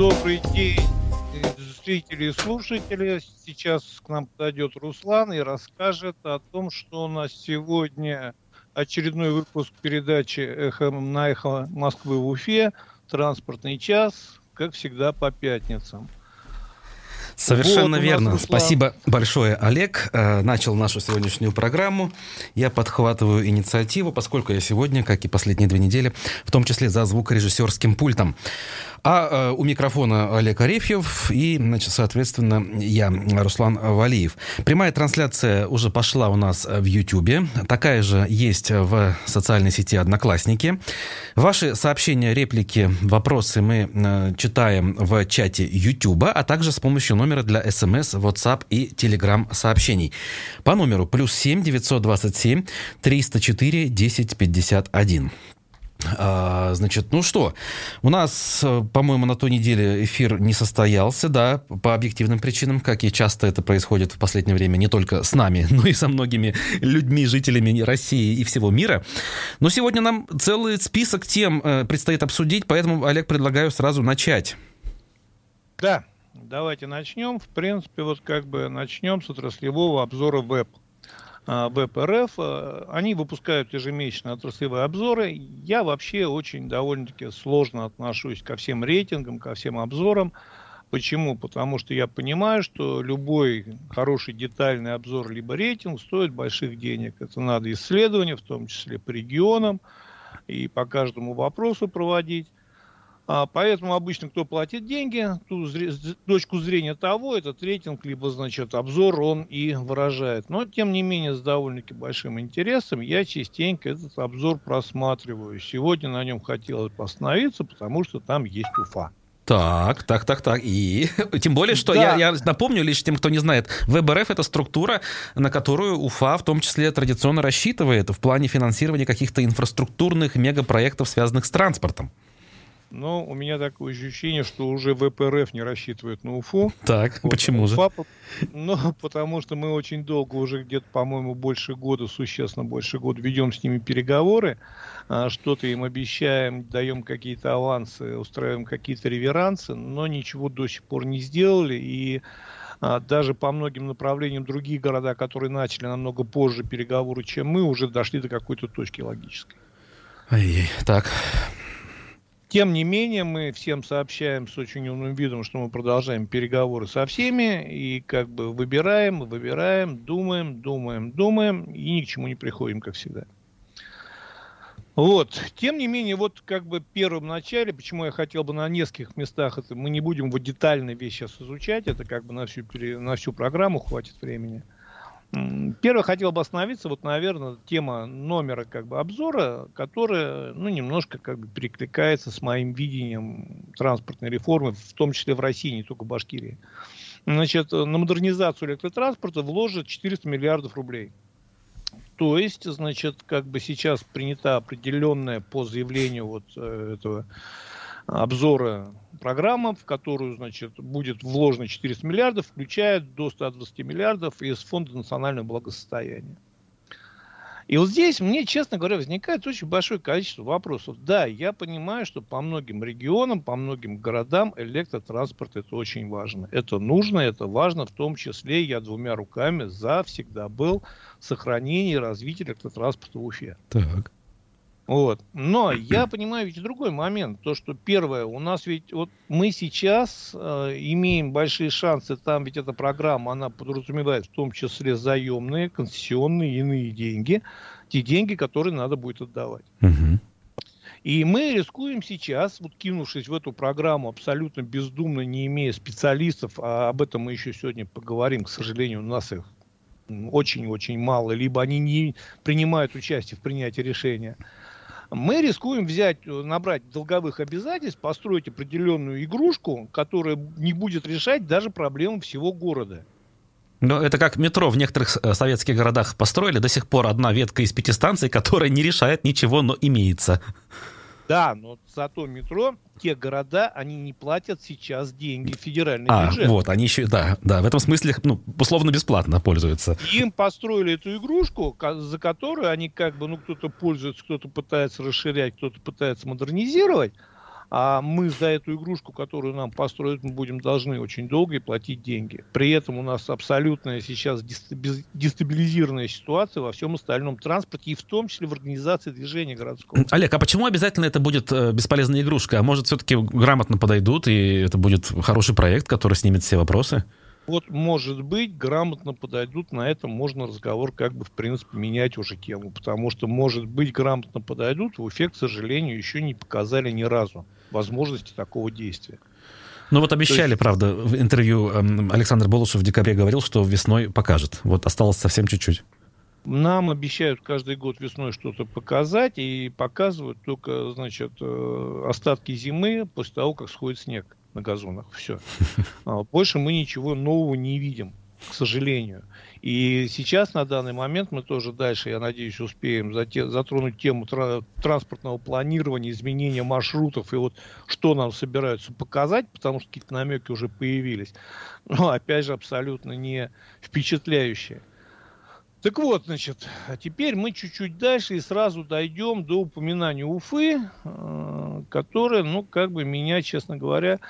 Добрый день, зрители и слушатели. Сейчас к нам подойдет Руслан и расскажет о том, что у нас сегодня очередной выпуск передачи «Эхо на эхо Москвы в Уфе», «Транспортный час», как всегда, по пятницам. Совершенно вот, верно. Спасибо большое, Олег. Э, начал нашу сегодняшнюю программу. Я подхватываю инициативу, поскольку я сегодня, как и последние две недели, в том числе за звукорежиссерским пультом. А э, у микрофона Олег Арефьев и, значит, соответственно, я, Руслан Валиев. Прямая трансляция уже пошла у нас в YouTube. Такая же есть в социальной сети «Одноклассники». Ваши сообщения, реплики, вопросы мы э, читаем в чате YouTube, а также с помощью номера для смс, WhatsApp и Telegram сообщений. По номеру плюс 7 927 304 1051. А, значит, ну что, у нас, э, по-моему, на той неделе эфир не состоялся, да, по объективным причинам, как и часто это происходит в последнее время не только с нами, но и со многими людьми, жителями России и всего мира. Но сегодня нам целый список тем э, предстоит обсудить, поэтому, Олег, предлагаю сразу начать. Да, давайте начнем. В принципе, вот как бы начнем с отраслевого обзора веб. ВПРФ, а, они выпускают ежемесячно отраслевые обзоры. Я вообще очень довольно-таки сложно отношусь ко всем рейтингам, ко всем обзорам. Почему? Потому что я понимаю, что любой хороший детальный обзор либо рейтинг стоит больших денег. Это надо исследования, в том числе по регионам, и по каждому вопросу проводить. А, поэтому обычно кто платит деньги, ту точку зрения того, этот рейтинг, либо, значит, обзор он и выражает. Но, тем не менее, с довольно-таки большим интересом я частенько этот обзор просматриваю. Сегодня на нем хотелось остановиться, потому что там есть Уфа. Так, так, так, так. И тем более, что да. я, я напомню лишь тем, кто не знает, ВБРФ это структура, на которую Уфа в том числе традиционно рассчитывает в плане финансирования каких-то инфраструктурных мегапроектов, связанных с транспортом. Но у меня такое ощущение, что уже ВПРФ не рассчитывает на УФУ. Так, вот, почему же? Уфа, ну, потому что мы очень долго, уже где-то, по-моему, больше года, существенно больше года, ведем с ними переговоры, а, что-то им обещаем, даем какие-то авансы, устраиваем какие-то реверансы, но ничего до сих пор не сделали. И а, даже по многим направлениям другие города, которые начали намного позже переговоры, чем мы, уже дошли до какой-то точки логической. Ай-яй, так, тем не менее, мы всем сообщаем с очень умным видом, что мы продолжаем переговоры со всеми и как бы выбираем, выбираем, думаем, думаем, думаем и ни к чему не приходим, как всегда. Вот. Тем не менее, вот как бы в первом начале, почему я хотел бы на нескольких местах, это мы не будем вот детально весь сейчас изучать, это как бы на всю, на всю программу хватит времени. Первое, хотел бы остановиться, вот, наверное, тема номера как бы обзора, которая, ну, немножко как бы перекликается с моим видением транспортной реформы, в том числе в России, не только в Башкирии. Значит, на модернизацию электротранспорта вложат 400 миллиардов рублей. То есть, значит, как бы сейчас принята определенная по заявлению вот э, этого обзора программа, в которую, значит, будет вложено 400 миллиардов, включая до 120 миллиардов из Фонда национального благосостояния. И вот здесь мне, честно говоря, возникает очень большое количество вопросов. Да, я понимаю, что по многим регионам, по многим городам электротранспорт это очень важно. Это нужно, это важно, в том числе я двумя руками за всегда был сохранение и развитие электротранспорта в Уфе. Так. Вот. Но я понимаю ведь другой момент. То, что первое, у нас ведь вот мы сейчас э, имеем большие шансы, там ведь эта программа, она подразумевает в том числе заемные, концессионные, иные деньги, те деньги, которые надо будет отдавать. Угу. И мы рискуем сейчас, вот кинувшись в эту программу абсолютно бездумно, не имея специалистов, а об этом мы еще сегодня поговорим, к сожалению, у нас их очень-очень мало, либо они не принимают участие в принятии решения – мы рискуем взять, э, набрать долговых обязательств, построить определенную игрушку, которая не будет решать даже проблемы всего города. Но это как метро в некоторых э, советских городах построили, до сих пор одна ветка из пяти станций, которая не решает ничего, но имеется. Да, но зато метро, те города, они не платят сейчас деньги федеральный а, бюджет. вот, они еще, да, да, в этом смысле, ну, условно бесплатно пользуются. Им построили эту игрушку, за которую они как бы, ну, кто-то пользуется, кто-то пытается расширять, кто-то пытается модернизировать, а мы за эту игрушку, которую нам построят, мы будем должны очень долго и платить деньги. При этом у нас абсолютная сейчас дестабилизированная ситуация во всем остальном транспорте, и в том числе в организации движения городского. Олег, а почему обязательно это будет э, бесполезная игрушка? А может, все-таки грамотно подойдут, и это будет хороший проект, который снимет все вопросы? Вот, может быть, грамотно подойдут, на этом можно разговор как бы, в принципе, менять уже тему, потому что, может быть, грамотно подойдут, в эффект, к сожалению, еще не показали ни разу возможности такого действия. Ну вот обещали, есть... правда, в интервью эм, Александр Болушев в декабре говорил, что весной покажет. Вот осталось совсем чуть-чуть. Нам обещают каждый год весной что-то показать и показывают только, значит, э, остатки зимы после того, как сходит снег на газонах. Все. А больше мы ничего нового не видим, к сожалению. И сейчас, на данный момент, мы тоже дальше, я надеюсь, успеем затронуть тему транспортного планирования, изменения маршрутов и вот что нам собираются показать, потому что какие-то намеки уже появились. Но, опять же, абсолютно не впечатляющие. Так вот, значит, а теперь мы чуть-чуть дальше и сразу дойдем до упоминания Уфы, э, которое, ну, как бы меня, честно говоря,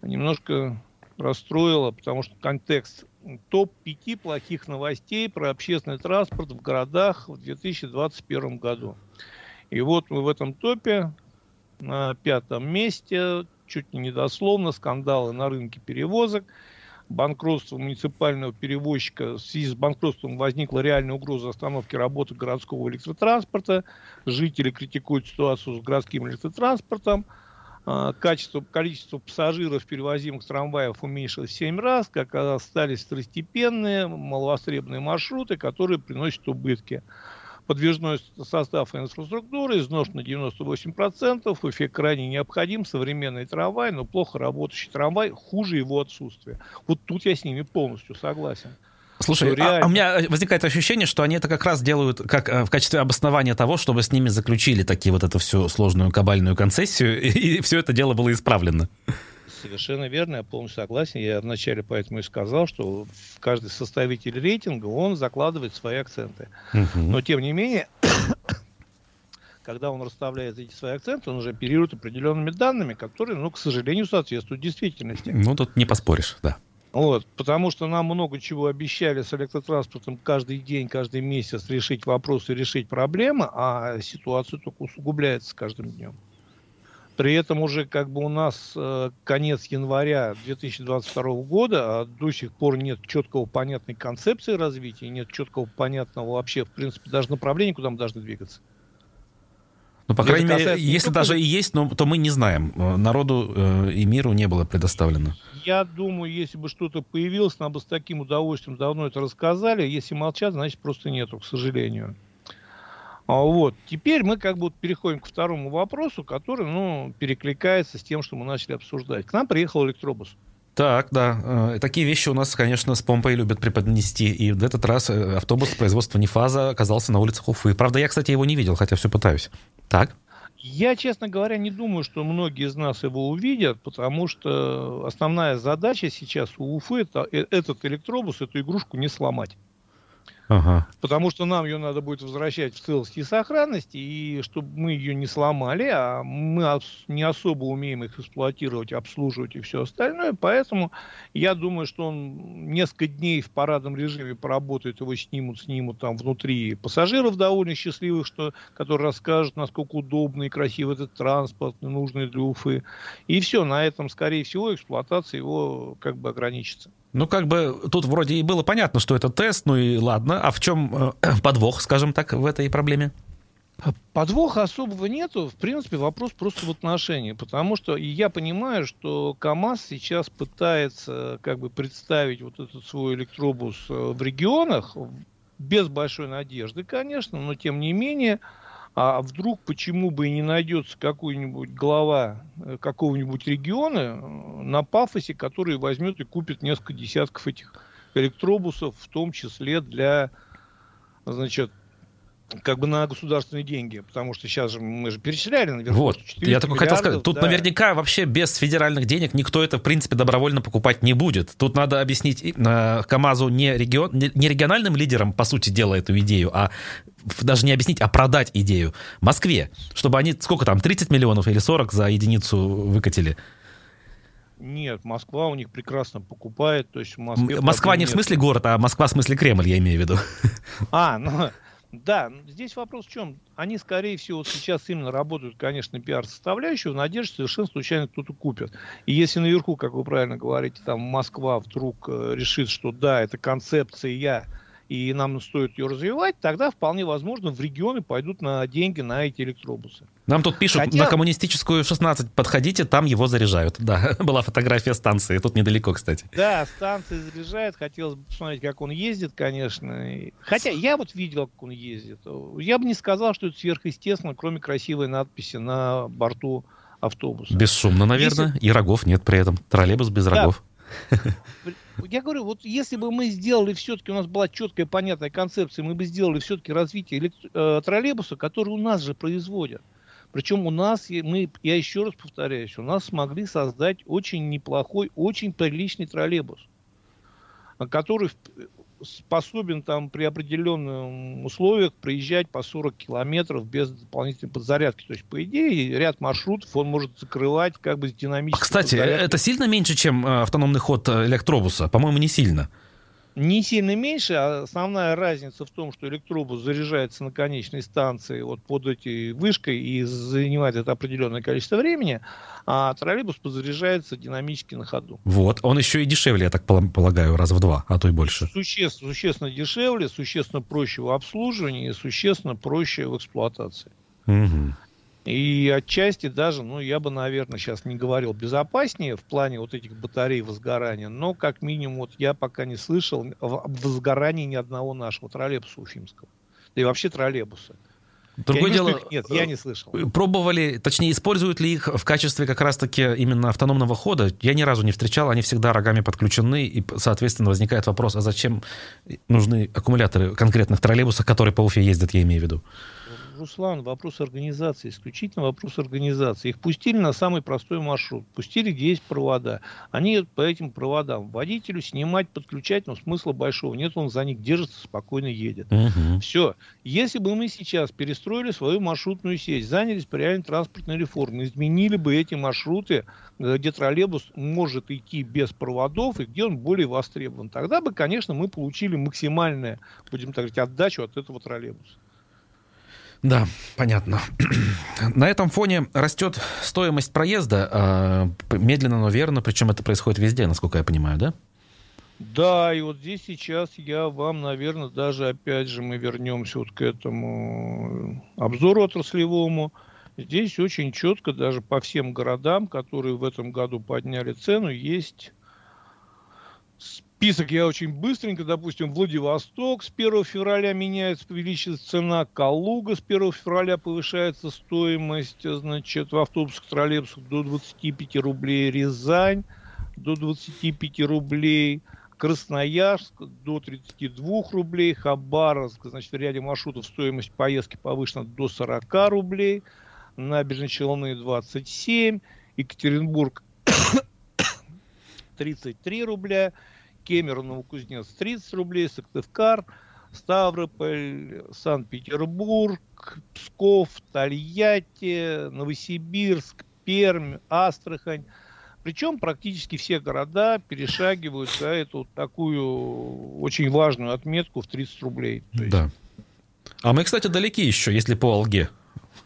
немножко расстроило, потому что контекст топ-5 плохих новостей про общественный транспорт в городах в 2021 году. И вот мы в этом топе на пятом месте, чуть не недословно, скандалы на рынке перевозок – банкротства муниципального перевозчика, в связи с банкротством возникла реальная угроза остановки работы городского электротранспорта. Жители критикуют ситуацию с городским электротранспортом. А, качество, количество пассажиров, перевозимых трамваев, уменьшилось в 7 раз, как остались второстепенные, маловостребные маршруты, которые приносят убытки подвижной состав инфраструктуры износ на 98%, эффект крайне необходим, современный трамвай, но плохо работающий трамвай, хуже его отсутствие. Вот тут я с ними полностью согласен. Слушай, реально... а у меня возникает ощущение, что они это как раз делают как э, в качестве обоснования того, чтобы с ними заключили такие вот эту всю сложную кабальную концессию, и, и все это дело было исправлено. Совершенно верно, я полностью согласен. Я вначале поэтому и сказал, что каждый составитель рейтинга, он закладывает свои акценты. Угу. Но тем не менее, когда он расставляет эти свои акценты, он уже оперирует определенными данными, которые, ну, к сожалению, соответствуют действительности. Ну, тут не поспоришь, да. Вот, потому что нам много чего обещали с электротранспортом каждый день, каждый месяц решить вопросы, решить проблемы, а ситуация только усугубляется с каждым днем. При этом уже как бы у нас э, конец января 2022 года, а до сих пор нет четкого понятной концепции развития, нет четкого понятного вообще, в принципе, даже направления, куда мы должны двигаться. Ну, по крайней мере, если даже и есть, но, то мы не знаем. Народу э, и миру не было предоставлено. Я думаю, если бы что-то появилось, нам бы с таким удовольствием давно это рассказали. Если молчат, значит, просто нету, к сожалению. А вот. Теперь мы как бы переходим к второму вопросу, который ну, перекликается с тем, что мы начали обсуждать. К нам приехал электробус. Так, да. Э, такие вещи у нас, конечно, с помпой любят преподнести. И в этот раз э, автобус производства Нефаза оказался на улицах Уфы. Правда, я, кстати, его не видел, хотя все пытаюсь. Так? Я, честно говоря, не думаю, что многие из нас его увидят, потому что основная задача сейчас у Уфы это э, этот электробус, эту игрушку не сломать. Ага. Потому что нам ее надо будет возвращать в целости и сохранности, и чтобы мы ее не сломали, а мы не особо умеем их эксплуатировать, обслуживать и все остальное. Поэтому я думаю, что он несколько дней в парадном режиме поработает, его снимут, снимут там внутри пассажиров довольно счастливых, что, которые расскажут, насколько удобный и красивый этот транспорт, нужный для Уфы. И все, на этом, скорее всего, эксплуатация его как бы ограничится. Ну, как бы тут вроде и было понятно, что это тест, ну и ладно. А в чем э, подвох, скажем так, в этой проблеме? Подвоха особого нету. В принципе, вопрос просто в отношении. Потому что я понимаю, что КАМАЗ сейчас пытается как бы представить вот этот свой электробус э, в регионах без большой надежды, конечно, но тем не менее а вдруг почему бы и не найдется какой-нибудь глава э, какого-нибудь региона э, на пафосе, который возьмет и купит несколько десятков этих электробусов, в том числе для, значит, как бы на государственные деньги, потому что сейчас же мы же перечисляли наверху. Вот, я только хотел сказать, тут да. наверняка вообще без федеральных денег никто это, в принципе, добровольно покупать не будет. Тут надо объяснить э, КАМАЗу не, регион, не региональным лидерам, по сути дела, эту идею, а даже не объяснить, а продать идею Москве, чтобы они, сколько там, 30 миллионов или 40 за единицу выкатили. Нет, Москва у них прекрасно покупает. То есть в Москве Москва не в смысле город, а Москва в смысле Кремль, я имею в виду. А, ну да, здесь вопрос в чем? Они, скорее всего, сейчас именно работают, конечно, пиар-составляющую, в надежде, что совершенно случайно кто-то купит. И если наверху, как вы правильно говорите, там Москва вдруг э, решит, что да, это концепция, я и нам стоит ее развивать, тогда вполне возможно в регионы пойдут на деньги на эти электробусы. Нам тут пишут, Хотя... на коммунистическую 16 подходите, там его заряжают. Да, была фотография станции, тут недалеко, кстати. Да, станция заряжает, хотелось бы посмотреть, как он ездит, конечно. Хотя я вот видел, как он ездит. Я бы не сказал, что это сверхъестественно, кроме красивой надписи на борту автобуса. Бесшумно, наверное, Если... и рогов нет при этом. Троллейбус без да. рогов. Я говорю, вот если бы мы сделали все-таки, у нас была четкая, понятная концепция, мы бы сделали все-таки развитие электро- э, троллейбуса, который у нас же производят. Причем у нас, мы, я еще раз повторяюсь, у нас смогли создать очень неплохой, очень приличный троллейбус, который способен там при определенных условиях проезжать по 40 километров без дополнительной подзарядки. То есть, по идее, ряд маршрутов он может закрывать как бы с динамической Кстати, это сильно меньше, чем э, автономный ход э, электробуса? По-моему, не сильно не сильно меньше, а основная разница в том, что электробус заряжается на конечной станции вот под этой вышкой и занимает это определенное количество времени, а троллейбус подзаряжается динамически на ходу. Вот, он еще и дешевле, я так полагаю, раз в два, а то и больше. Существенно, существенно дешевле, существенно проще в обслуживании существенно проще в эксплуатации. Угу. И отчасти даже, ну, я бы, наверное, сейчас не говорил безопаснее в плане вот этих батарей возгорания, но как минимум вот я пока не слышал об возгорании ни одного нашего троллейбуса уфимского. Да и вообще троллейбуса. Другое дело, их нет, я не слышал. Пробовали, точнее, используют ли их в качестве как раз-таки именно автономного хода? Я ни разу не встречал, они всегда рогами подключены, и, соответственно, возникает вопрос, а зачем нужны аккумуляторы конкретных троллейбусов, которые по Уфе ездят, я имею в виду? Руслан, вопрос организации, исключительно вопрос организации. Их пустили на самый простой маршрут, пустили, где есть провода. Они по этим проводам водителю снимать, подключать, но смысла большого нет, он за них держится, спокойно едет. Угу. Все. Если бы мы сейчас перестроили свою маршрутную сеть, занялись по реальной транспортной реформой, изменили бы эти маршруты, где троллейбус может идти без проводов и где он более востребован, тогда бы, конечно, мы получили максимальную, будем так говорить, отдачу от этого троллейбуса. Да, понятно. На этом фоне растет стоимость проезда а, медленно, но верно, причем это происходит везде, насколько я понимаю, да? Да, и вот здесь сейчас я вам, наверное, даже опять же мы вернемся вот к этому обзору отраслевому. Здесь очень четко даже по всем городам, которые в этом году подняли цену, есть Список я очень быстренько, допустим, Владивосток с 1 февраля меняется, увеличивается цена, Калуга с 1 февраля повышается стоимость, значит, в автобусах, троллейбусах до 25 рублей, Рязань до 25 рублей, Красноярск до 32 рублей, Хабаровск, значит, в ряде маршрутов стоимость поездки повышена до 40 рублей, Набережные Челны 27, Екатеринбург 33 рубля, Кемер, Новокузнец 30 рублей, Сыктывкар, Ставрополь, Санкт-Петербург, Псков, Тольятти, Новосибирск, Пермь, Астрахань. Причем практически все города перешагивают за эту такую очень важную отметку в 30 рублей. Да. А мы, кстати, далеки еще, если по Алге.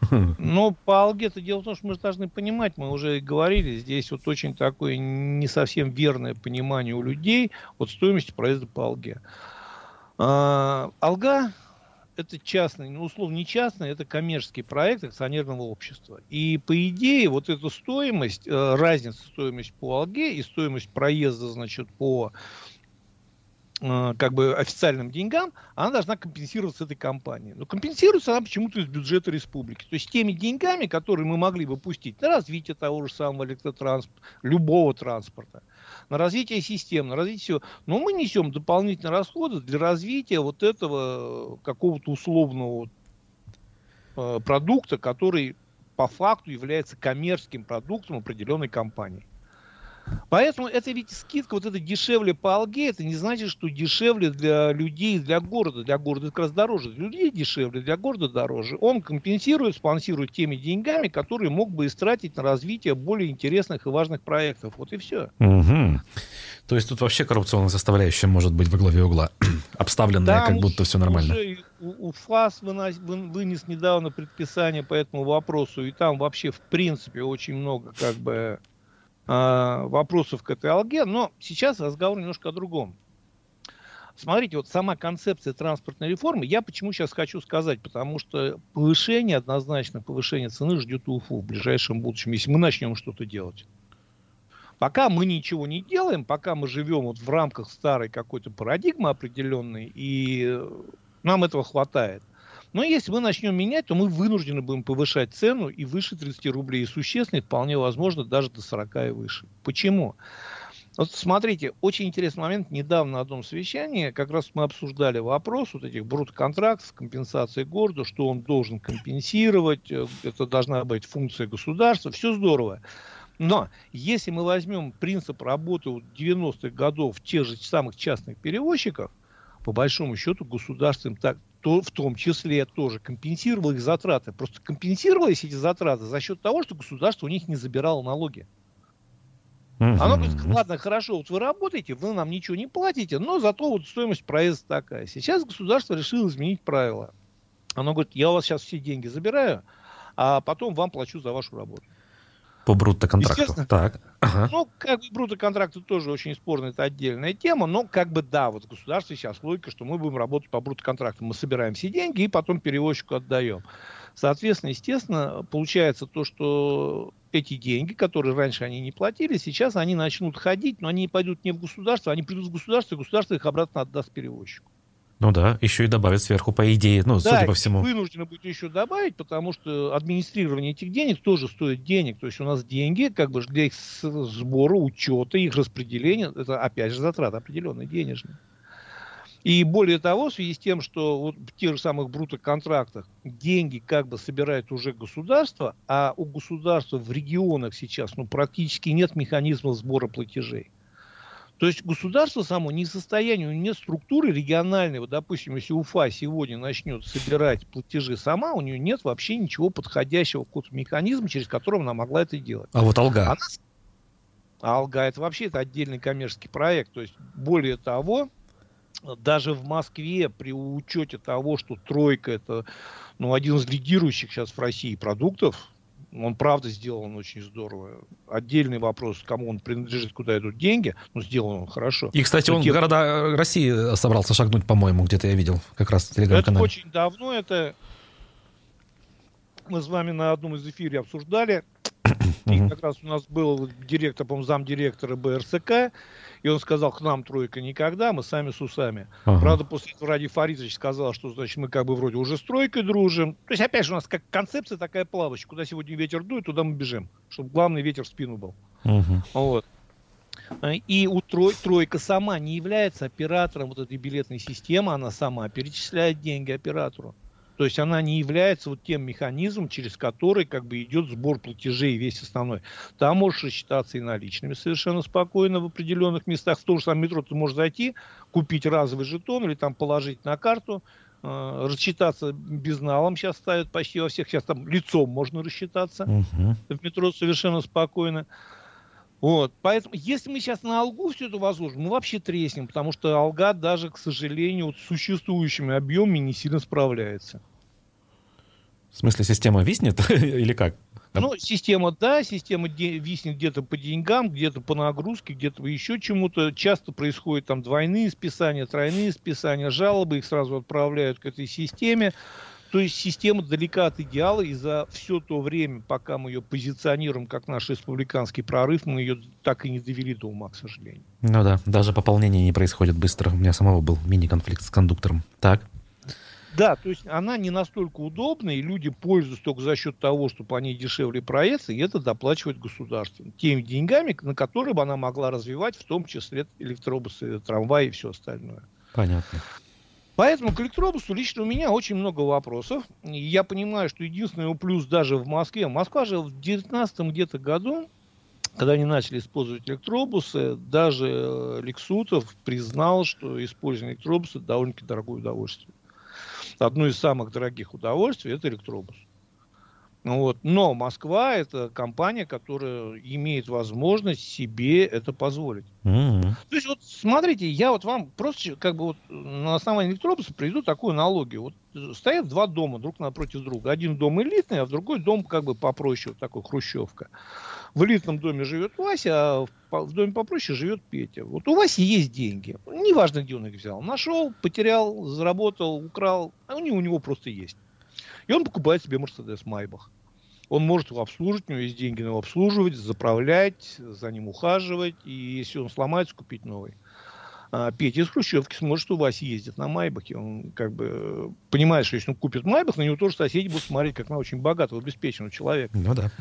Ну, по алге-то дело в том, что мы же должны понимать, мы уже говорили, здесь вот очень такое не совсем верное понимание у людей от стоимости проезда по алге. А, алга это частный, ну, условно не частный, это коммерческий проект акционерного общества. И по идее вот эта стоимость, э, разница стоимость по алге и стоимость проезда, значит, по как бы официальным деньгам, она должна компенсироваться этой компанией. Но компенсируется она почему-то из бюджета республики. То есть теми деньгами, которые мы могли бы пустить на развитие того же самого электротранспорта, любого транспорта, на развитие систем, на развитие всего. Но мы несем дополнительные расходы для развития вот этого какого-то условного э, продукта, который по факту является коммерческим продуктом определенной компании. Поэтому это ведь скидка, вот это дешевле по алге, это не значит, что дешевле для людей, для города. Для города как раз дороже. Для людей дешевле, для города дороже. Он компенсирует, спонсирует теми деньгами, которые мог бы истратить на развитие более интересных и важных проектов. Вот и все. Угу. То есть тут вообще коррупционная составляющая может быть во главе угла, обставленная, как будто все нормально. Уже УФАС вынос, вынес недавно предписание по этому вопросу, и там вообще в принципе очень много как бы вопросов к этой алге, но сейчас разговор немножко о другом. Смотрите, вот сама концепция транспортной реформы, я почему сейчас хочу сказать, потому что повышение, однозначно повышение цены ждет УФУ в ближайшем будущем, если мы начнем что-то делать. Пока мы ничего не делаем, пока мы живем вот в рамках старой какой-то парадигмы определенной, и нам этого хватает. Но если мы начнем менять, то мы вынуждены будем повышать цену и выше 30 рублей. И существенно, вполне возможно, даже до 40 и выше. Почему? Вот смотрите, очень интересный момент. Недавно на одном совещании как раз мы обсуждали вопрос вот этих брут-контрактов, компенсации городу, что он должен компенсировать, э, это должна быть функция государства. Все здорово. Но если мы возьмем принцип работы 90-х годов тех же самых частных перевозчиков, по большому счету государство им так, то, в том числе тоже компенсировало их затраты. Просто компенсировались эти затраты за счет того, что государство у них не забирало налоги. Оно говорит, ладно, хорошо, вот вы работаете, вы нам ничего не платите, но зато вот стоимость проезда такая. Сейчас государство решило изменить правила. Оно говорит, я у вас сейчас все деньги забираю, а потом вам плачу за вашу работу. По брутто-контракту. Так. Ага. Ну, как бы брутто-контракты тоже очень спорная, это отдельная тема, но как бы да, вот государство сейчас логика, что мы будем работать по брутто-контракту. Мы собираем все деньги и потом перевозчику отдаем. Соответственно, естественно, получается то, что эти деньги, которые раньше они не платили, сейчас они начнут ходить, но они пойдут не в государство, они придут в государство, и государство их обратно отдаст перевозчику. Ну да, еще и добавить сверху, по идее, ну, да, судя по всему. вынуждены будет еще добавить, потому что администрирование этих денег тоже стоит денег. То есть у нас деньги, как бы для их сбора, учета, их распределения, это опять же затраты определенные, денежные. И более того, в связи с тем, что вот в тех же самых брутоконтрактах деньги как бы собирает уже государство, а у государства в регионах сейчас ну, практически нет механизма сбора платежей. То есть государство само не в состоянии, у него нет структуры региональной. Вот, допустим, если Уфа сегодня начнет собирать платежи сама, у нее нет вообще ничего подходящего какого-то механизма, через который она могла это делать. А вот Алга? Она... А Алга это вообще это отдельный коммерческий проект. То есть, более того, даже в Москве при учете того, что тройка это ну, один из лидирующих сейчас в России продуктов, он правда сделан очень здорово. Отдельный вопрос, кому он принадлежит, куда идут деньги, но сделан он хорошо. И, кстати, но он те... в города России собрался шагнуть, по-моему, где-то я видел, как раз в телеграм-канале. Это очень давно, это мы с вами на одном из эфире обсуждали. И как раз у нас был директор, по-моему, замдиректора БРСК, и он сказал, к нам тройка никогда, мы сами с усами. Ага. Правда, после этого Ради Фаридович сказал, что, значит, мы как бы вроде уже с тройкой дружим. То есть, опять же, у нас как концепция такая плавающая. Куда сегодня ветер дует, туда мы бежим. Чтобы главный ветер в спину был. Угу. Вот. И у трой, тройка сама не является оператором вот этой билетной системы, она сама перечисляет деньги оператору. То есть она не является вот тем механизмом, через который как бы идет сбор платежей весь основной. Там можешь рассчитаться и наличными совершенно спокойно в определенных местах. В то же самое метро ты можешь зайти, купить разовый жетон или там положить на карту, э, рассчитаться безналом сейчас ставят почти во всех. Сейчас там лицом можно рассчитаться uh-huh. в метро совершенно спокойно. Вот, поэтому, если мы сейчас на Алгу все это возложим, мы вообще треснем, потому что Алга даже, к сожалению, вот с существующими объемами не сильно справляется. В смысле, система виснет или как? Ну, система, да, система де- виснет где-то по деньгам, где-то по нагрузке, где-то еще чему-то. Часто происходят там двойные списания, тройные списания, жалобы, их сразу отправляют к этой системе. То есть система далека от идеала, и за все то время, пока мы ее позиционируем как наш республиканский прорыв, мы ее так и не довели до ума, к сожалению. Ну да, даже пополнение не происходит быстро. У меня самого был мини-конфликт с кондуктором. Так. Да, то есть она не настолько удобна, и люди пользуются только за счет того, что по ней дешевле проезд, и это доплачивает государство. Теми деньгами, на которые бы она могла развивать, в том числе электробусы, трамваи и все остальное. Понятно. Поэтому к электробусу лично у меня очень много вопросов. Я понимаю, что единственный его плюс даже в Москве. Москва же в 19 где-то году, когда они начали использовать электробусы, даже э, Лексутов признал, что использование электробуса довольно-таки дорогое удовольствие. Одно из самых дорогих удовольствий – это электробус. Ну вот. Но Москва это компания, которая имеет возможность себе это позволить. Mm-hmm. То есть вот смотрите, я вот вам просто как бы вот на основании электробуса приведу такую аналогию. Вот стоят два дома друг напротив друга. Один дом элитный, а в другой дом как бы попроще, вот такой хрущевка. В элитном доме живет Вася, а в, в доме попроще живет Петя. Вот у Васи есть деньги. Неважно, где он их взял. Нашел, потерял, заработал, украл. Они у него просто есть. И он покупает себе Мерседес Майбах. Он может его обслуживать, у него есть деньги на его обслуживать, заправлять, за ним ухаживать, и если он сломается, купить новый. А Петя из Хрущевки сможет у Васи ездить на Майбахе. Он как бы понимает, что если он купит Майбах, на него тоже соседи будут смотреть как на очень богатого, обеспеченного человека. Ну да.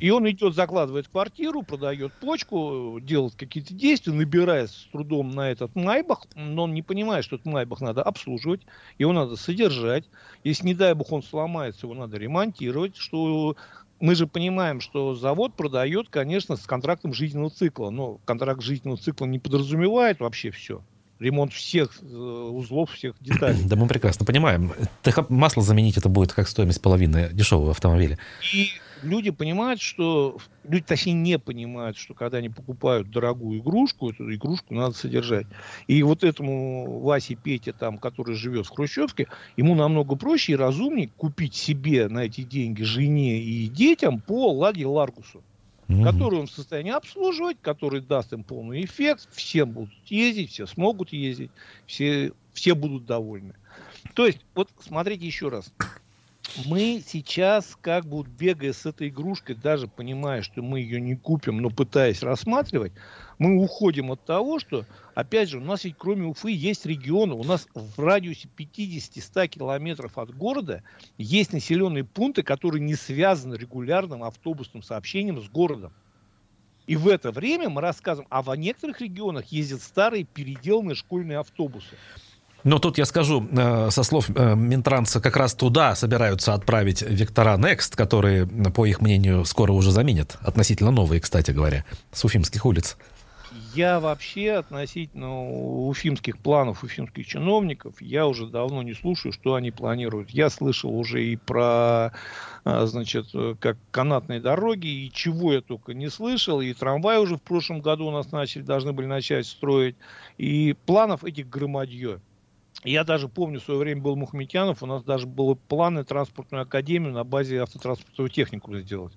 И он идет, закладывает квартиру, продает почку, делает какие-то действия, набирает с трудом на этот Майбах, но он не понимает, что этот Майбах надо обслуживать, его надо содержать. Если, не дай бог, он сломается, его надо ремонтировать, что мы же понимаем, что завод продает, конечно, с контрактом жизненного цикла. Но контракт жизненного цикла не подразумевает вообще все. Ремонт всех э, узлов, всех деталей. Да мы прекрасно понимаем. Масло заменить это будет как стоимость половины дешевого автомобиля. И люди понимают, что... Люди, точнее, не понимают, что когда они покупают дорогую игрушку, эту игрушку надо содержать. И вот этому Васе Пете, там, который живет в Хрущевке, ему намного проще и разумнее купить себе на эти деньги жене и детям по Ладе Ларгусу mm-hmm. который он в состоянии обслуживать, который даст им полный эффект, все будут ездить, все смогут ездить, все, все будут довольны. То есть, вот смотрите еще раз мы сейчас, как бы бегая с этой игрушкой, даже понимая, что мы ее не купим, но пытаясь рассматривать, мы уходим от того, что, опять же, у нас ведь кроме Уфы есть регионы, у нас в радиусе 50-100 километров от города есть населенные пункты, которые не связаны регулярным автобусным сообщением с городом. И в это время мы рассказываем, а в некоторых регионах ездят старые переделанные школьные автобусы. Но тут я скажу, э, со слов э, Минтранса, как раз туда собираются отправить вектора Next, которые, по их мнению, скоро уже заменят. Относительно новые, кстати говоря, с уфимских улиц. Я вообще относительно уфимских планов, уфимских чиновников, я уже давно не слушаю, что они планируют. Я слышал уже и про, э, значит, как канатные дороги, и чего я только не слышал, и трамвай уже в прошлом году у нас начали, должны были начать строить, и планов этих громадье. Я даже помню, в свое время был Мухметянов, у нас даже были планы транспортную академию на базе автотранспортного техникума сделать.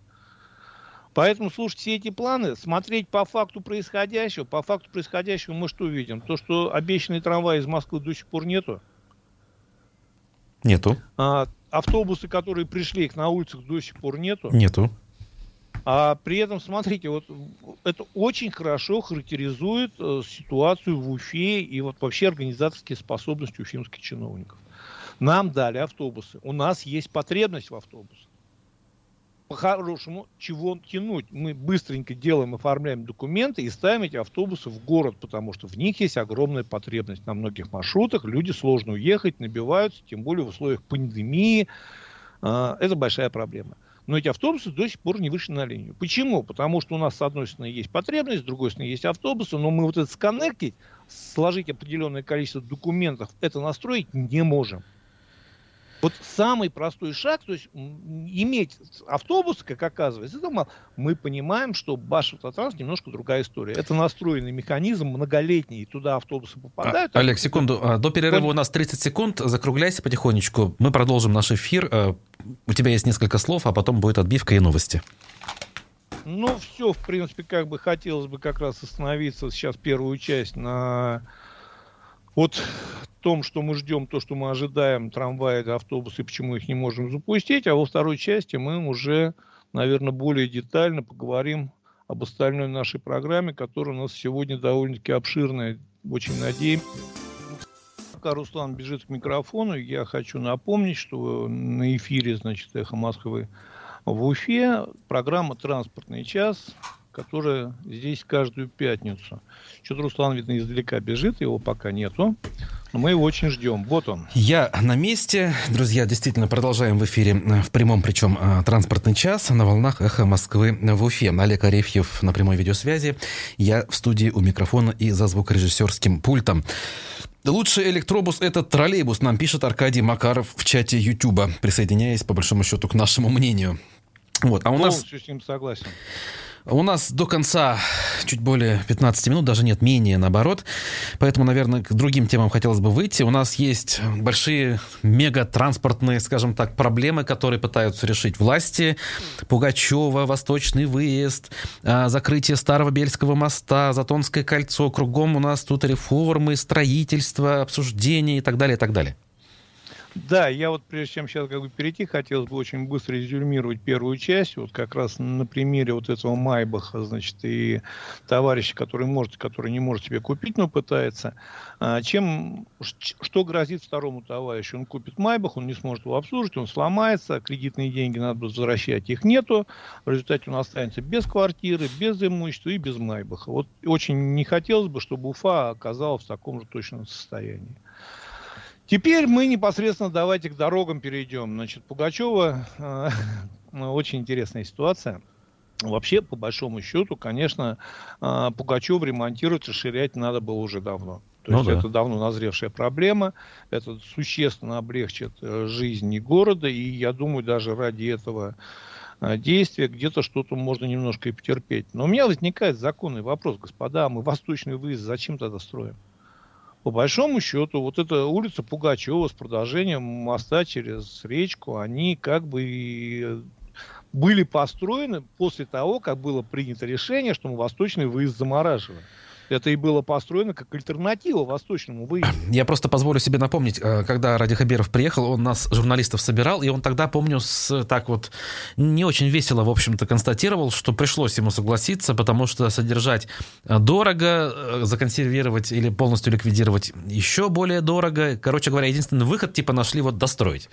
Поэтому слушать все эти планы, смотреть по факту происходящего, по факту происходящего мы что видим? То, что обещанный трамвай из Москвы до сих пор нету. Нету. А, автобусы, которые пришли, их на улицах до сих пор нету. Нету. А при этом, смотрите, вот это очень хорошо характеризует э, ситуацию в Уфе и вот вообще организаторские способности уфимских чиновников. Нам дали автобусы. У нас есть потребность в автобусах. По-хорошему, чего тянуть? Мы быстренько делаем, оформляем документы и ставим эти автобусы в город, потому что в них есть огромная потребность. На многих маршрутах люди сложно уехать, набиваются, тем более в условиях пандемии. А, это большая проблема но эти автобусы до сих пор не вышли на линию. Почему? Потому что у нас, с одной стороны, есть потребность, с другой стороны, есть автобусы, но мы вот это сконнектить, сложить определенное количество документов, это настроить не можем. Вот самый простой шаг, то есть иметь автобус, как оказывается, это мало. мы понимаем, что Баш Автотранс немножко другая история. Это настроенный механизм многолетний, туда автобусы попадают. А, Олег, секунду, а, до перерыва у нас 30 секунд, закругляйся потихонечку. Мы продолжим наш эфир. Э, у тебя есть несколько слов, а потом будет отбивка и новости. Ну, все, в принципе, как бы хотелось бы как раз остановиться сейчас первую часть на вот том, что мы ждем, то, что мы ожидаем, трамваи, автобусы, почему их не можем запустить, а во второй части мы уже, наверное, более детально поговорим об остальной нашей программе, которая у нас сегодня довольно-таки обширная. Очень надеемся. Пока Руслан бежит к микрофону, я хочу напомнить, что на эфире, значит, «Эхо Москвы» в Уфе программа «Транспортный час». Которая здесь каждую пятницу. Что-то Руслан, видно, издалека бежит, его пока нету. Но мы его очень ждем. Вот он. Я на месте. Друзья, действительно, продолжаем в эфире э, в прямом, причем э, транспортный час на волнах «Эхо Москвы» в Уфе. Олег Арефьев на прямой видеосвязи. Я в студии у микрофона и за звукорежиссерским пультом. Лучший электробус – это троллейбус, нам пишет Аркадий Макаров в чате Ютуба, присоединяясь, по большому счету, к нашему мнению. Вот, а у нас... с ним согласен. У нас до конца чуть более 15 минут, даже нет, менее наоборот. Поэтому, наверное, к другим темам хотелось бы выйти. У нас есть большие мегатранспортные, скажем так, проблемы, которые пытаются решить власти. Пугачева, Восточный выезд, а, закрытие Старого Бельского моста, Затонское кольцо. Кругом у нас тут реформы, строительство, обсуждения и так далее, и так далее. Да, я вот прежде чем сейчас как бы перейти, хотелось бы очень быстро резюмировать первую часть, вот как раз на примере вот этого Майбаха, значит, и товарища, который может, который не может себе купить, но пытается. А, чем, что грозит второму товарищу? Он купит Майбах, он не сможет его обслужить, он сломается, кредитные деньги надо будет возвращать, их нету, в результате он останется без квартиры, без имущества и без Майбаха. Вот очень не хотелось бы, чтобы Уфа оказалась в таком же точном состоянии. Теперь мы непосредственно давайте к дорогам перейдем. Значит, Пугачева э, очень интересная ситуация. Вообще, по большому счету, конечно, э, Пугачев ремонтировать, расширять надо было уже давно. То ну есть да. это давно назревшая проблема, это существенно облегчит э, жизнь города, и я думаю, даже ради этого э, действия где-то что-то можно немножко и потерпеть. Но у меня возникает законный вопрос, господа, мы восточный выезд зачем тогда строим? По большому счету, вот эта улица Пугачева с продолжением моста через речку, они как бы были построены после того, как было принято решение, что мы восточный выезд замораживаем. Это и было построено как альтернатива восточному выезду. Я просто позволю себе напомнить, э, когда Ради Хабиров приехал, он нас, журналистов, собирал, и он тогда, помню, с, так вот не очень весело, в общем-то, констатировал, что пришлось ему согласиться, потому что содержать э, дорого, э, законсервировать или полностью ликвидировать еще более дорого. Короче говоря, единственный выход типа нашли вот достроить.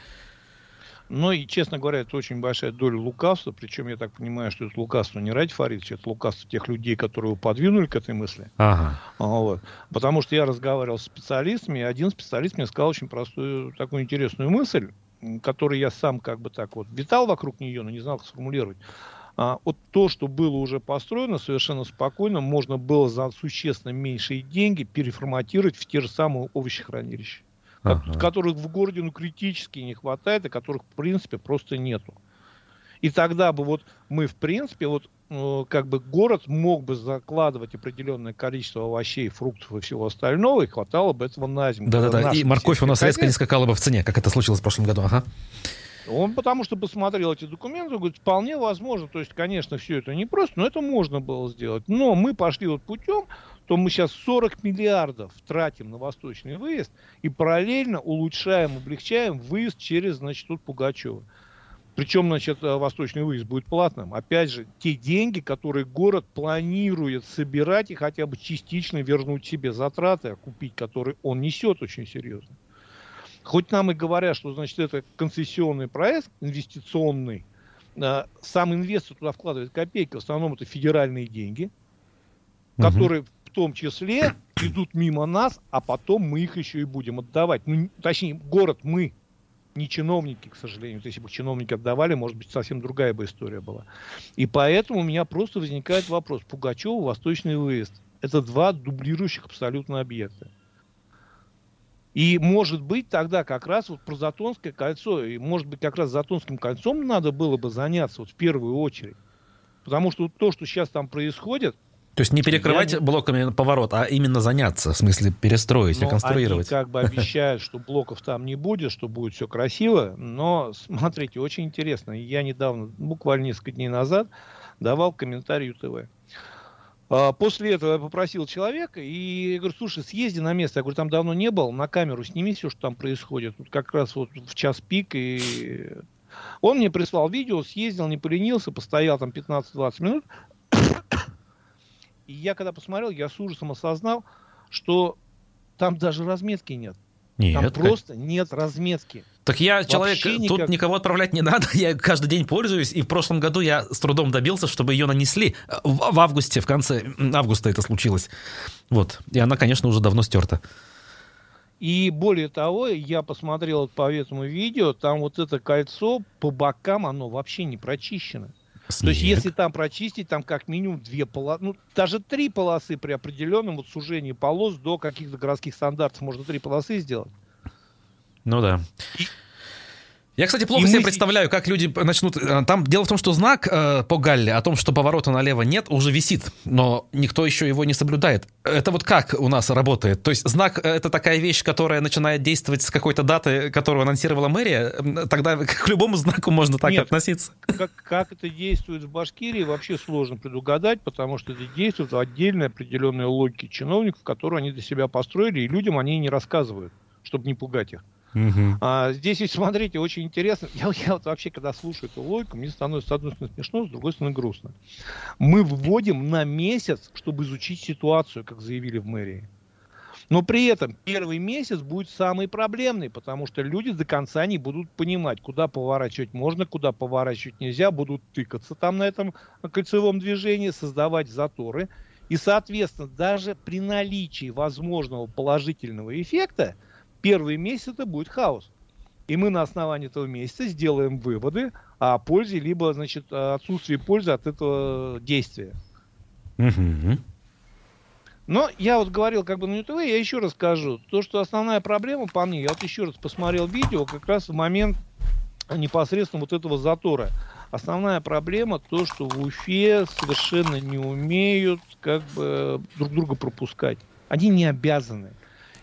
Но и, честно говоря, это очень большая доля лукавства. Причем я так понимаю, что это лукавство не ради Фаридовича, это лукавство тех людей, которые его подвинули к этой мысли. Ага. Вот. Потому что я разговаривал с специалистами, и один специалист мне сказал очень простую, такую интересную мысль, которую я сам как бы так вот витал вокруг нее, но не знал, как сформулировать. А, вот то, что было уже построено, совершенно спокойно можно было за существенно меньшие деньги переформатировать в те же самые овощехранилища ага. которых в городе ну, критически не хватает, и которых в принципе просто нету. И тогда бы вот мы в принципе вот э, как бы город мог бы закладывать определенное количество овощей, фруктов и всего остального, и хватало бы этого на зиму. Да-да-да, и морковь у нас резко не скакала бы в цене, как это случилось в прошлом году, ага. Он потому что посмотрел эти документы, говорит, вполне возможно, то есть, конечно, все это не просто, но это можно было сделать. Но мы пошли вот путем, то мы сейчас 40 миллиардов тратим на восточный выезд и параллельно улучшаем, облегчаем выезд через, значит, тут Пугачева. Причем, значит, э, восточный выезд будет платным. Опять же, те деньги, которые город планирует собирать и хотя бы частично вернуть себе затраты, окупить, которые он несет очень серьезно. Хоть нам и говорят, что, значит, это концессионный проект, инвестиционный, э, сам инвестор туда вкладывает копейки, в основном это федеральные деньги, которые в том числе идут мимо нас, а потом мы их еще и будем отдавать. Ну, точнее, город мы, не чиновники, к сожалению. Если бы чиновники отдавали, может быть, совсем другая бы история была. И поэтому у меня просто возникает вопрос. Пугачева, Восточный выезд. Это два дублирующих абсолютно объекта. И может быть тогда как раз вот про Затонское кольцо, и может быть как раз Затонским кольцом надо было бы заняться вот в первую очередь. Потому что то, что сейчас там происходит, то есть не перекрывать я... блоками поворот, а именно заняться, в смысле перестроить, но реконструировать. Они как бы обещают, что блоков там не будет, что будет все красиво, но смотрите, очень интересно. Я недавно, буквально несколько дней назад, давал комментарий ЮТВ. А, после этого я попросил человека и говорю, слушай, съезди на место. Я говорю, там давно не был, на камеру сними все, что там происходит. Тут как раз вот в час пик и он мне прислал видео, съездил, не поленился, постоял там 15-20 минут, и я когда посмотрел, я с ужасом осознал, что там даже разметки нет. Нет. Там просто нет разметки. Так я человек, никак... тут никого отправлять не надо, я каждый день пользуюсь, и в прошлом году я с трудом добился, чтобы ее нанесли. В, в августе, в конце августа это случилось. Вот. И она, конечно, уже давно стерта. И более того, я посмотрел по этому видео, там вот это кольцо по бокам, оно вообще не прочищено. Снег. То есть, если там прочистить, там как минимум две полосы, ну, даже три полосы при определенном вот сужении полос до каких-то городских стандартов можно три полосы сделать. Ну да. И, я, кстати, плохо и себе мы... представляю, как люди начнут... Э, там дело в том, что знак э, по Галле о том, что поворота налево нет, уже висит, но никто еще его не соблюдает. Это вот как у нас работает? То есть знак э, — это такая вещь, которая начинает действовать с какой-то даты, которую анонсировала мэрия, тогда к любому знаку можно так нет, относиться. Как, как это действует в Башкирии, вообще сложно предугадать, потому что это действует отдельная определенная логика чиновников, которую они для себя построили, и людям они не рассказывают, чтобы не пугать их. Угу. А, здесь, если смотрите, очень интересно. Я, я вот вообще, когда слушаю эту логику, мне становится, с одной стороны, смешно, с другой стороны, грустно. Мы вводим на месяц, чтобы изучить ситуацию, как заявили в мэрии. Но при этом первый месяц будет самый проблемный, потому что люди до конца не будут понимать, куда поворачивать можно, куда поворачивать нельзя, будут тыкаться там на этом кольцевом движении, создавать заторы. И, соответственно, даже при наличии возможного положительного эффекта, первый месяц это будет хаос. И мы на основании этого месяца сделаем выводы о пользе, либо, значит, отсутствии пользы от этого действия. Но я вот говорил как бы на ютубе, я еще раз скажу. То, что основная проблема по мне, я вот еще раз посмотрел видео как раз в момент непосредственно вот этого затора. Основная проблема то, что в Уфе совершенно не умеют как бы друг друга пропускать. Они не обязаны.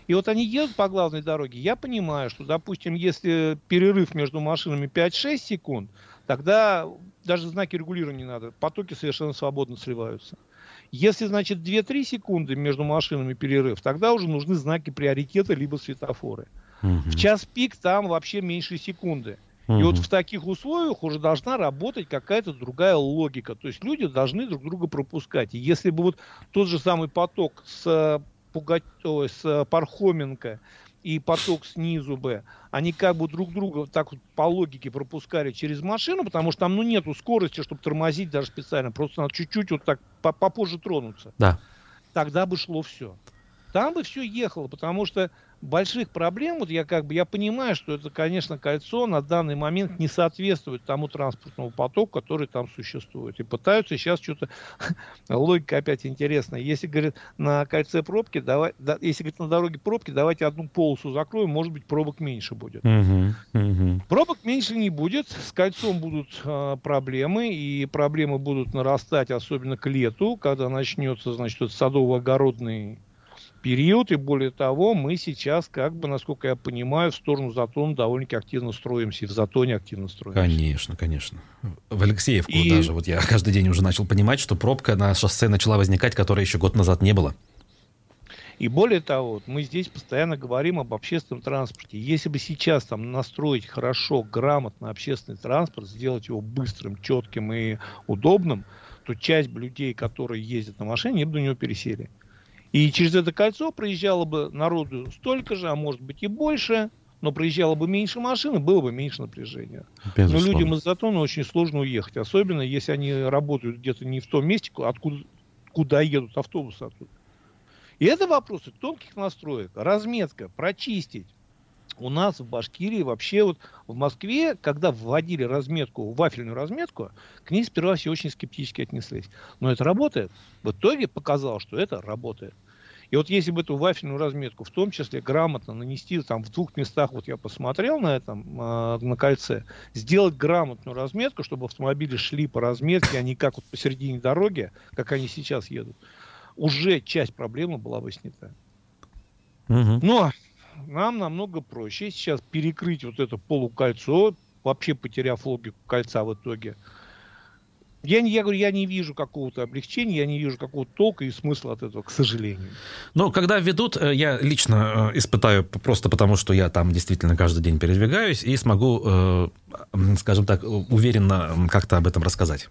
И вот они едут по главной дороге. Я понимаю, что, допустим, если перерыв между машинами 5-6 секунд, тогда даже знаки регулирования не надо. Потоки совершенно свободно сливаются. Если, значит, 2-3 секунды между машинами перерыв, тогда уже нужны знаки приоритета либо светофоры. Угу. В час пик там вообще меньше секунды. Угу. И вот в таких условиях уже должна работать какая-то другая логика. То есть люди должны друг друга пропускать. И если бы вот тот же самый поток с Пугачева, с э, Пархоменко и поток снизу бы, они как бы друг друга так вот по логике пропускали через машину, потому что там ну нету скорости, чтобы тормозить даже специально, просто надо чуть-чуть вот так попозже тронуться. Да. Тогда бы шло все. Там бы все ехало, потому что больших проблем, вот я как бы, я понимаю, что это, конечно, кольцо на данный момент не соответствует тому транспортному потоку, который там существует. И пытаются сейчас что-то, логика опять интересная. Если, говорит, на кольце пробки, давай, да, если, говорит, на дороге пробки, давайте одну полосу закроем, может быть, пробок меньше будет. Пробок меньше не будет, с кольцом будут э, проблемы, и проблемы будут нарастать, особенно к лету, когда начнется, значит, садово-огородный период, и более того, мы сейчас, как бы, насколько я понимаю, в сторону Затона довольно-таки активно строимся, и в Затоне активно строимся. Конечно, конечно. В Алексеевку и... даже, вот я каждый день уже начал понимать, что пробка на шоссе начала возникать, которой еще год назад не было. И более того, мы здесь постоянно говорим об общественном транспорте. Если бы сейчас там настроить хорошо, грамотно общественный транспорт, сделать его быстрым, четким и удобным, то часть людей, которые ездят на машине, бы на него пересели. И через это кольцо проезжало бы народу столько же, а может быть и больше, но проезжало бы меньше машин, и было бы меньше напряжения. Безусловно. Но людям из Затона очень сложно уехать, особенно если они работают где-то не в том месте, откуда куда едут автобусы оттуда. И это вопросы тонких настроек, разметка, прочистить. У нас в Башкирии вообще вот в Москве, когда вводили разметку, вафельную разметку, к ней сперва все очень скептически отнеслись. Но это работает. В итоге показалось, что это работает. И вот если бы эту вафельную разметку, в том числе грамотно нанести там в двух местах, вот я посмотрел на этом, э, на кольце, сделать грамотную разметку, чтобы автомобили шли по разметке, а не как вот посередине дороги, как они сейчас едут, уже часть проблемы была бы снята. Угу. Но нам намного проще сейчас перекрыть вот это полукольцо, вообще потеряв логику кольца в итоге, я, не, я говорю, я не вижу какого-то облегчения, я не вижу какого-то толка и смысла от этого, к сожалению. Ну, когда ведут, э, я лично э, испытаю просто потому, что я там действительно каждый день передвигаюсь и смогу, э, скажем так, уверенно как-то об этом рассказать.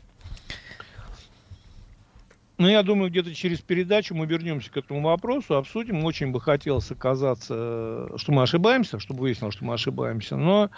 Ну, я думаю, где-то через передачу мы вернемся к этому вопросу, обсудим. Очень бы хотелось оказаться, что мы ошибаемся, чтобы выяснилось, что мы ошибаемся. Но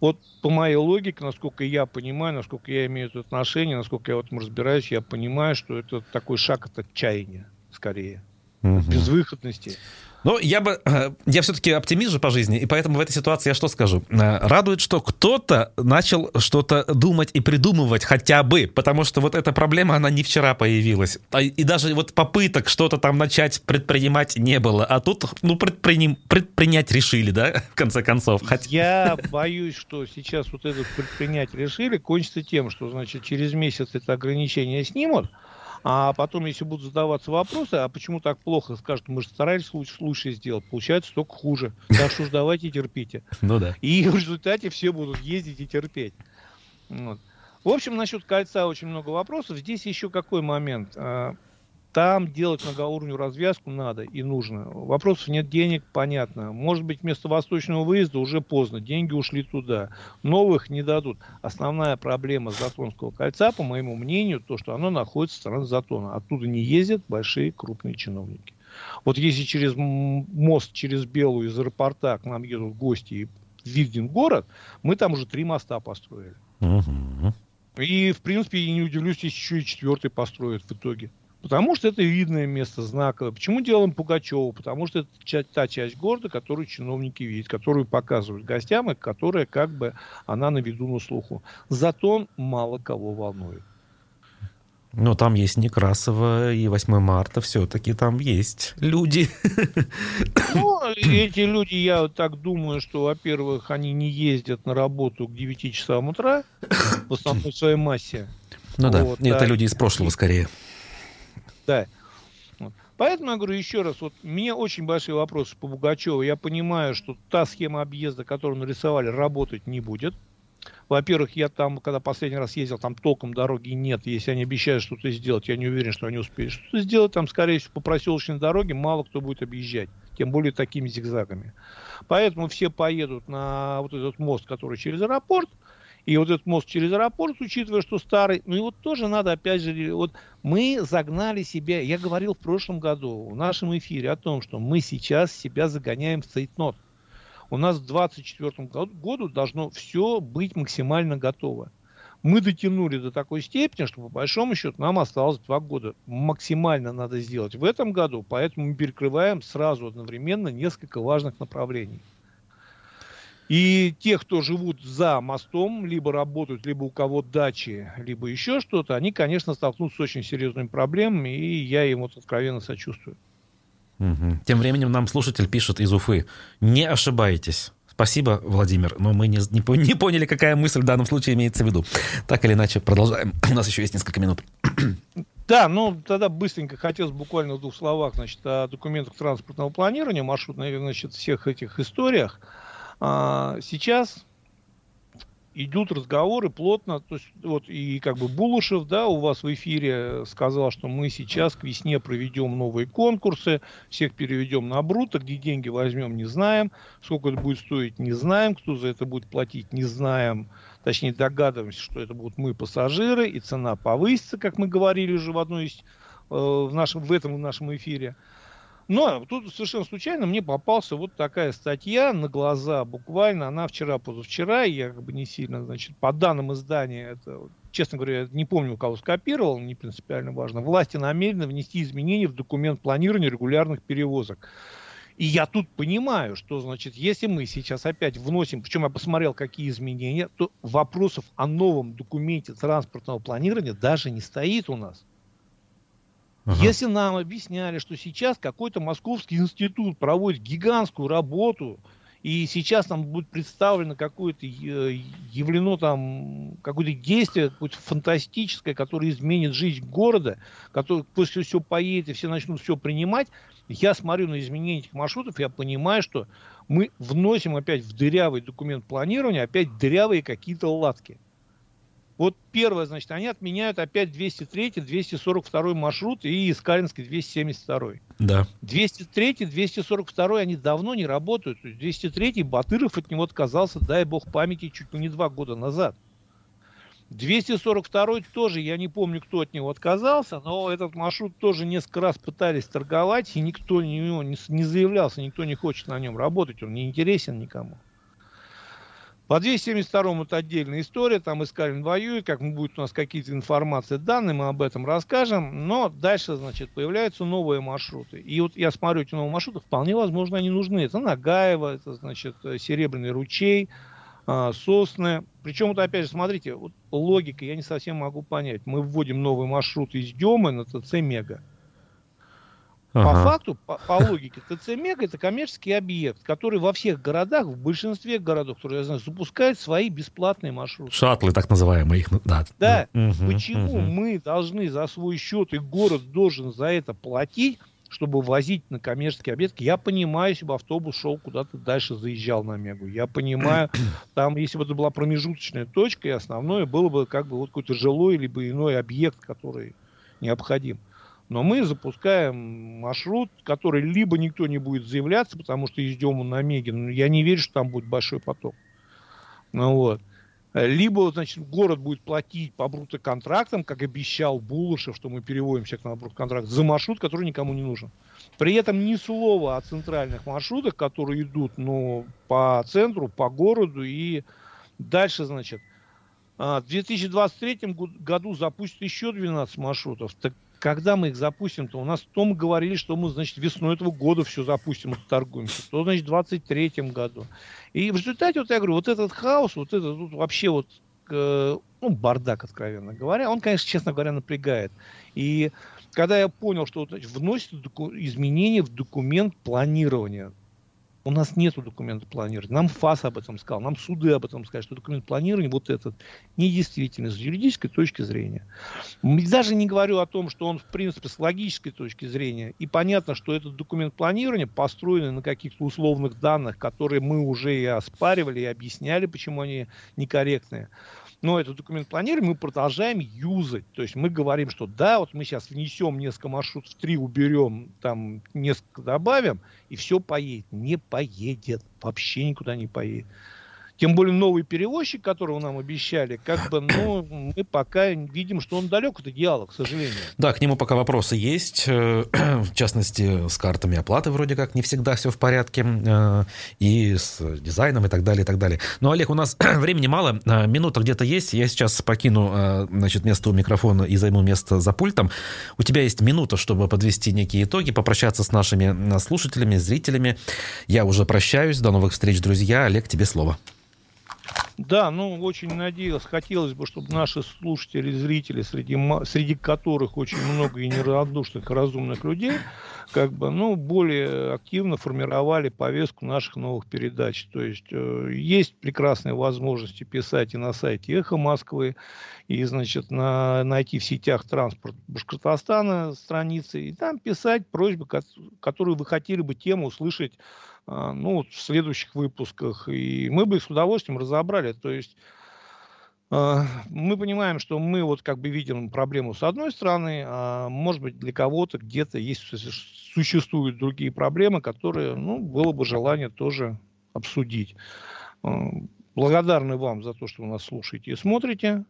вот по моей логике, насколько я понимаю, насколько я имею это отношение, насколько я в этом разбираюсь, я понимаю, что это такой шаг от отчаяния, скорее. Угу. Безвыходности. Ну, я бы... Э, я все-таки оптимист же по жизни, и поэтому в этой ситуации я что скажу? Э, радует, что кто-то начал что-то думать и придумывать хотя бы, потому что вот эта проблема, она не вчера появилась. А, и даже вот попыток что-то там начать предпринимать не было. А тут, ну, предприним, предпринять решили, да, в конце концов. Хотя... Я боюсь, что сейчас вот это предпринять решили, кончится тем, что, значит, через месяц это ограничение снимут, а потом, если будут задаваться вопросы, а почему так плохо, скажут, мы же старались лучше, лучше сделать, получается только хуже. Так что ж давайте терпите. Ну да. И в результате все будут ездить и терпеть. Вот. В общем, насчет кольца очень много вопросов. Здесь еще какой момент? Там делать многоуровневую развязку надо и нужно. Вопросов нет денег, понятно. Может быть, вместо восточного выезда уже поздно, деньги ушли туда. Новых не дадут. Основная проблема Затонского кольца, по моему мнению, то, что оно находится в стороне Затона. Оттуда не ездят большие крупные чиновники. Вот если через мост, через Белую из аэропорта к нам едут гости и виден город, мы там уже три моста построили. Угу. И, в принципе, не удивлюсь, если еще и четвертый построят в итоге. Потому что это видное место, знаковое. Почему делаем Пугачева? Потому что это та часть города, которую чиновники видят, которую показывают гостям, и которая как бы она на виду на слуху. Зато мало кого волнует. Но там есть Некрасова и 8 марта, все-таки там есть люди. Ну, эти люди, я так думаю, что, во-первых, они не ездят на работу к 9 часам утра, в основной своей массе. Ну да, вот, это да. люди из прошлого скорее. Да. Поэтому я говорю еще раз, вот мне очень большие вопросы по Бугачеву. Я понимаю, что та схема объезда, которую нарисовали, работать не будет. Во-первых, я там, когда последний раз ездил, там толком дороги нет. Если они обещают что-то сделать, я не уверен, что они успеют что-то сделать. Там, скорее всего, по проселочной дороге мало кто будет объезжать. Тем более такими зигзагами. Поэтому все поедут на вот этот мост, который через аэропорт. И вот этот мост через аэропорт, учитывая, что старый, ну и вот тоже надо, опять же, вот мы загнали себя, я говорил в прошлом году в нашем эфире о том, что мы сейчас себя загоняем в цейтнот. У нас к 2024 году должно все быть максимально готово. Мы дотянули до такой степени, что по большому счету нам осталось два года. Максимально надо сделать в этом году, поэтому мы перекрываем сразу одновременно несколько важных направлений. И те, кто живут за мостом, либо работают, либо у кого дачи, либо еще что-то, они, конечно, столкнутся с очень серьезными проблемами, и я им вот откровенно сочувствую. Угу. Тем временем нам слушатель пишет из Уфы. Не ошибайтесь. Спасибо, Владимир, но мы не, не, не поняли, какая мысль в данном случае имеется в виду. Так или иначе, продолжаем. У нас еще есть несколько минут. Да, ну тогда быстренько хотелось буквально в двух словах значит, о документах транспортного планирования, маршрутных, значит, всех этих историях. А, сейчас идут разговоры плотно, то есть вот и как бы Булушев, да, у вас в эфире сказал, что мы сейчас к весне проведем новые конкурсы, всех переведем на бруто, где деньги возьмем, не знаем, сколько это будет стоить, не знаем, кто за это будет платить, не знаем, точнее догадываемся, что это будут мы пассажиры, и цена повысится, как мы говорили уже в одной из э, в нашем в этом в нашем эфире. Но тут совершенно случайно мне попался вот такая статья на глаза, буквально, она вчера-позавчера, я как бы не сильно, значит, по данным издания, это, честно говоря, не помню, у кого скопировал, не принципиально важно, власти намерены внести изменения в документ планирования регулярных перевозок. И я тут понимаю, что, значит, если мы сейчас опять вносим, причем я посмотрел, какие изменения, то вопросов о новом документе транспортного планирования даже не стоит у нас. Ага. Если нам объясняли, что сейчас какой-то московский институт проводит гигантскую работу, и сейчас там будет представлено какое-то э, явлено там какое-то действие какое-то фантастическое, которое изменит жизнь города, которое после все поедет и все начнут все принимать. Я смотрю на изменение этих маршрутов, я понимаю, что мы вносим опять в дырявый документ планирования опять дырявые какие-то латки. Вот первое, значит, они отменяют опять 203, 242 маршрут и Искалинский 272. Да. 203, 242 они давно не работают. 203 Батыров от него отказался, дай бог памяти, чуть ли не два года назад. 242 тоже, я не помню, кто от него отказался, но этот маршрут тоже несколько раз пытались торговать, и никто не, не, не заявлялся, никто не хочет на нем работать, он не интересен никому. По 272 это отдельная история, там Искалин воюет, как будет у нас какие-то информации, данные, мы об этом расскажем, но дальше, значит, появляются новые маршруты. И вот я смотрю эти новые маршруты, вполне возможно, они нужны. Это Нагаево, это, значит, Серебряный ручей, а, сосны. Причем, вот опять же, смотрите, вот логика я не совсем могу понять. Мы вводим новый маршрут из Демы на ТЦ Мега. Ага. По факту, по, по логике, ТЦ Мега это коммерческий объект, который во всех городах, в большинстве городов, которые я знаю, запускает свои бесплатные маршруты. Шатлы, так называемые их, да. Да. Угу, Почему угу. мы должны за свой счет, и город должен за это платить, чтобы возить на коммерческие объекты. Я понимаю, если бы автобус шел куда-то дальше, заезжал на Мегу. Я понимаю, там, если бы это была промежуточная точка, и основное было бы как бы вот какой-то жилой либо иной объект, который необходим. Но мы запускаем маршрут, который либо никто не будет заявляться, потому что идем на Меге, но я не верю, что там будет большой поток. Ну вот. Либо, значит, город будет платить по брутоконтрактам, как обещал Булышев, что мы переводим всех на брутоконтракт, за маршрут, который никому не нужен. При этом ни слова о центральных маршрутах, которые идут ну, по центру, по городу и дальше, значит, а, в 2023 году запустят еще 12 маршрутов. Так когда мы их запустим, то у нас то мы говорили, что мы, значит, весной этого года все запустим, и торгуемся, то, значит, в 23 году. И в результате, вот я говорю, вот этот хаос, вот этот вот вообще вот, э, ну, бардак, откровенно говоря, он, конечно, честно говоря, напрягает. И когда я понял, что вот, значит, вносят изменения в документ планирования, у нас нет документа планирования. Нам ФАС об этом сказал, нам суды об этом сказали, что документ планирования вот этот недействительный с юридической точки зрения. Даже не говорю о том, что он, в принципе, с логической точки зрения. И понятно, что этот документ планирования построен на каких-то условных данных, которые мы уже и оспаривали, и объясняли, почему они некорректные но этот документ планирования мы продолжаем юзать. То есть мы говорим, что да, вот мы сейчас внесем несколько маршрутов, три уберем, там несколько добавим, и все поедет. Не поедет. Вообще никуда не поедет. Тем более новый перевозчик, которого нам обещали, как бы, ну, мы пока видим, что он далек от идеала, к сожалению. Да, к нему пока вопросы есть. Э, в частности, с картами оплаты вроде как не всегда все в порядке. Э, и с дизайном и так далее, и так далее. Но, Олег, у нас времени мало. Э, минута где-то есть. Я сейчас покину, значит, место у микрофона и займу место за пультом. У тебя есть минута, чтобы подвести некие итоги, попрощаться с нашими слушателями, зрителями. Я уже прощаюсь. До новых встреч, друзья. Олег, тебе слово. Да, ну, очень надеялся, хотелось бы, чтобы наши слушатели, зрители, среди, среди которых очень много и неравнодушных, и разумных людей, как бы, ну, более активно формировали повестку наших новых передач. То есть э, есть прекрасные возможности писать и на сайте «Эхо Москвы», и, значит, на, найти в сетях транспорт Башкортостана страницы, и там писать просьбы, которую вы хотели бы тему услышать ну, в следующих выпусках. И мы бы их с удовольствием разобрали. То есть а, мы понимаем, что мы вот как бы видим проблему с одной стороны, а может быть для кого-то где-то есть существуют другие проблемы, которые, ну, было бы желание тоже обсудить. А, благодарны вам за то, что вы нас слушаете и смотрите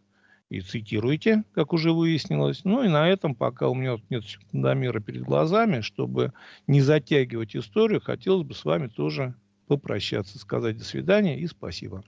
и цитируете, как уже выяснилось. Ну и на этом, пока у меня нет секундомера перед глазами, чтобы не затягивать историю, хотелось бы с вами тоже попрощаться, сказать до свидания и спасибо.